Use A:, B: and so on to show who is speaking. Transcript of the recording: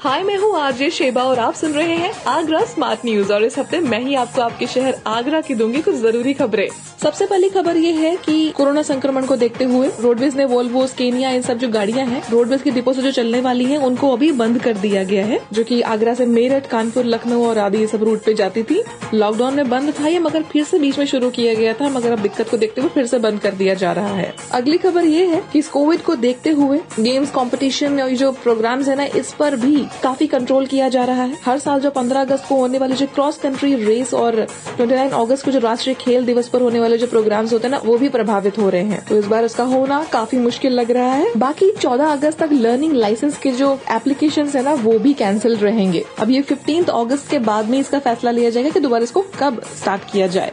A: हाय, मैं हूँ RJ Sheba और आप सुन रहे हैं आगरा स्मार्ट न्यूज़ और इस हफ़्ते मैं ही आपको आपके शहर आगरा की दूँगी कुछ ज़रूरी खबरें। सबसे पहली खबर ये है कि कोरोना संक्रमण को देखते हुए रोडवेज़ ने वोल्वो केनिया इन सब जो गाड़ियाँ हैं, रोडवेज़ के डिपो से जो चलने वाली हैं, उनको अभी बंद कर दिया गया है, जो कि आगरा से मेरठ, कानपुर, लखनऊ और आदि ये सब रूट पे जाती थी। लॉकडाउन में बंद था ये, मगर फिर से बीच में शुरू किया गया था, मगर अब दिक्कत को देखते हुए फिर से बंद कर दिया जा रहा है। अगली खबर ये है कि इस कोविड को देखते हुए गेम्स कॉम्पिटिशन और जो प्रोग्राम्स है ना, इस पर भी काफ़ी कंट्रोल किया जा रहा है। हर साल जो 15 अगस्त को होने वाले जो क्रॉस कंट्री रेस और 29 अगस्त को जो राष्ट्रीय खेल दिवस पर होने वाले जो प्रोग्राम्स होते हैं ना, वो भी प्रभावित हो रहे हैं। तो इस बार इसका होना काफ़ी मुश्किल लग रहा है। बाकी 14 अगस्त तक लर्निंग लाइसेंस के जो एप्लीकेशन है ना, वो भी कैंसिल रहेंगे। अब ये फिफ्टींथ अगस्त के बाद में इसका फैसला लिया जाएगा कि दोबारा इसको कब स्टार्ट किया जाए।